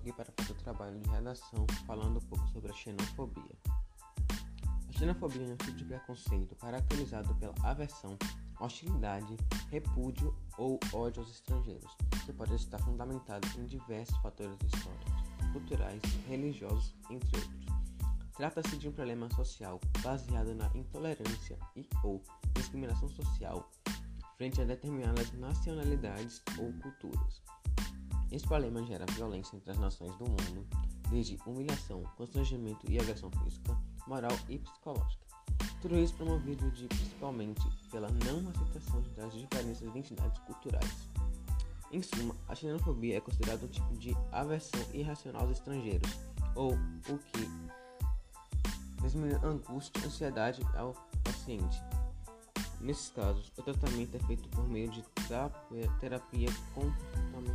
aqui para fazer o trabalho de redação falando um pouco sobre a xenofobia. A xenofobia é um tipo de preconceito caracterizado pela aversão, hostilidade, repúdio ou ódio aos estrangeiros, que pode estar fundamentado em diversos fatores históricos, culturais, religiosos, entre outros. Trata-se de um problema social baseado na intolerância e ou discriminação social frente a determinadas nacionalidades ou culturas. Esse problema gera violência entre as nações do mundo, desde humilhação, constrangimento e agressão física, moral e psicológica. Tudo isso promovido de, principalmente pela não aceitação das diferentes identidades culturais. Em suma, a xenofobia é considerada um tipo de aversão irracional aos estrangeiros, ou o que desmina angústia e ansiedade ao paciente. Nesses casos, o tratamento é feito por meio de terapia comportamental.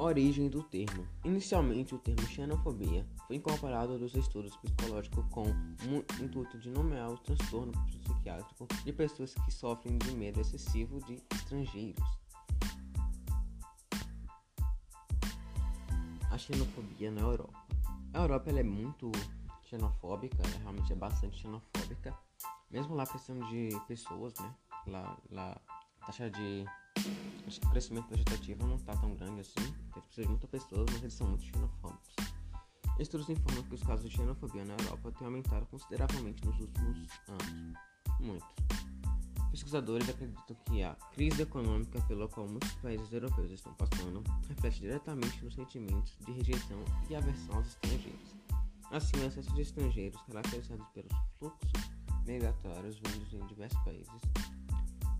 Origem do termo. Inicialmente, o termo xenofobia foi incorporado dos estudos psicológicos com o intuito de nomear o transtorno psiquiátrico de pessoas que sofrem de medo excessivo de estrangeiros. A xenofobia na Europa. A Europa é muito xenofóbica, ela realmente é bastante xenofóbica, mesmo lá questão de pessoas, né? Lá, lá taxa de o crescimento vegetativo não está tão grande assim, tem precisa de muitas pessoas, mas eles são muito xenofóbicos. Estudos informam que os casos de xenofobia na Europa têm aumentado consideravelmente nos últimos anos. Muito. Pesquisadores acreditam que a crise econômica pela qual muitos países europeus estão passando reflete diretamente nos sentimentos de rejeição e aversão aos estrangeiros. Assim, o excesso de estrangeiros, caracterizados pelos fluxos migratórios vindos em diversos países,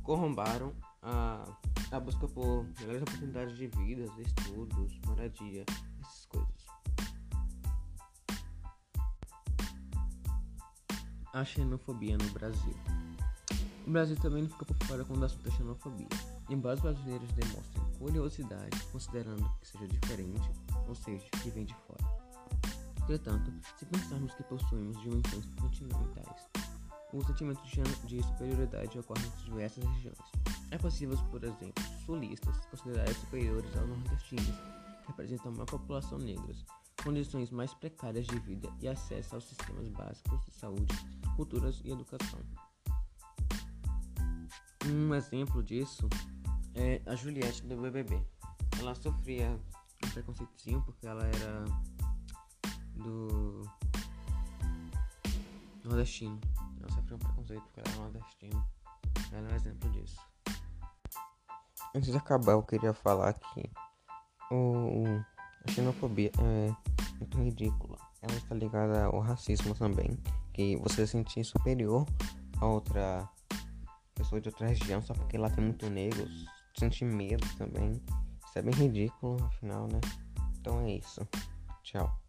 corrombaram a, a busca por melhores oportunidades de vida, estudos, moradia, essas coisas. A xenofobia no Brasil. O Brasil também não fica por fora quando o assunto é xenofobia. Embora os brasileiros demonstrem curiosidade, considerando que seja diferente, ou seja, que vem de fora. Entretanto, se pensarmos que possuímos dimensões continentais, o sentimento de superioridade ocorre em diversas regiões. É possível, por exemplo, sulistas considerarem superiores aos nordestinos, representam uma população negra, condições mais precárias de vida e acesso aos sistemas básicos de saúde, culturas e educação. Um exemplo disso é a Juliette do BBB. Ela sofria um preconceitozinho porque ela era do nordestino. Ela sofreu um preconceito porque ela era nordestino. Ela é um exemplo disso. Antes de acabar, eu queria falar que o, a xenofobia é muito ridícula. Ela está ligada ao racismo também, que você se sentir superior a outra pessoa de outra região só porque lá tem muito negros, sentir medo também. Isso é bem ridículo, afinal, né? Então é isso. Tchau.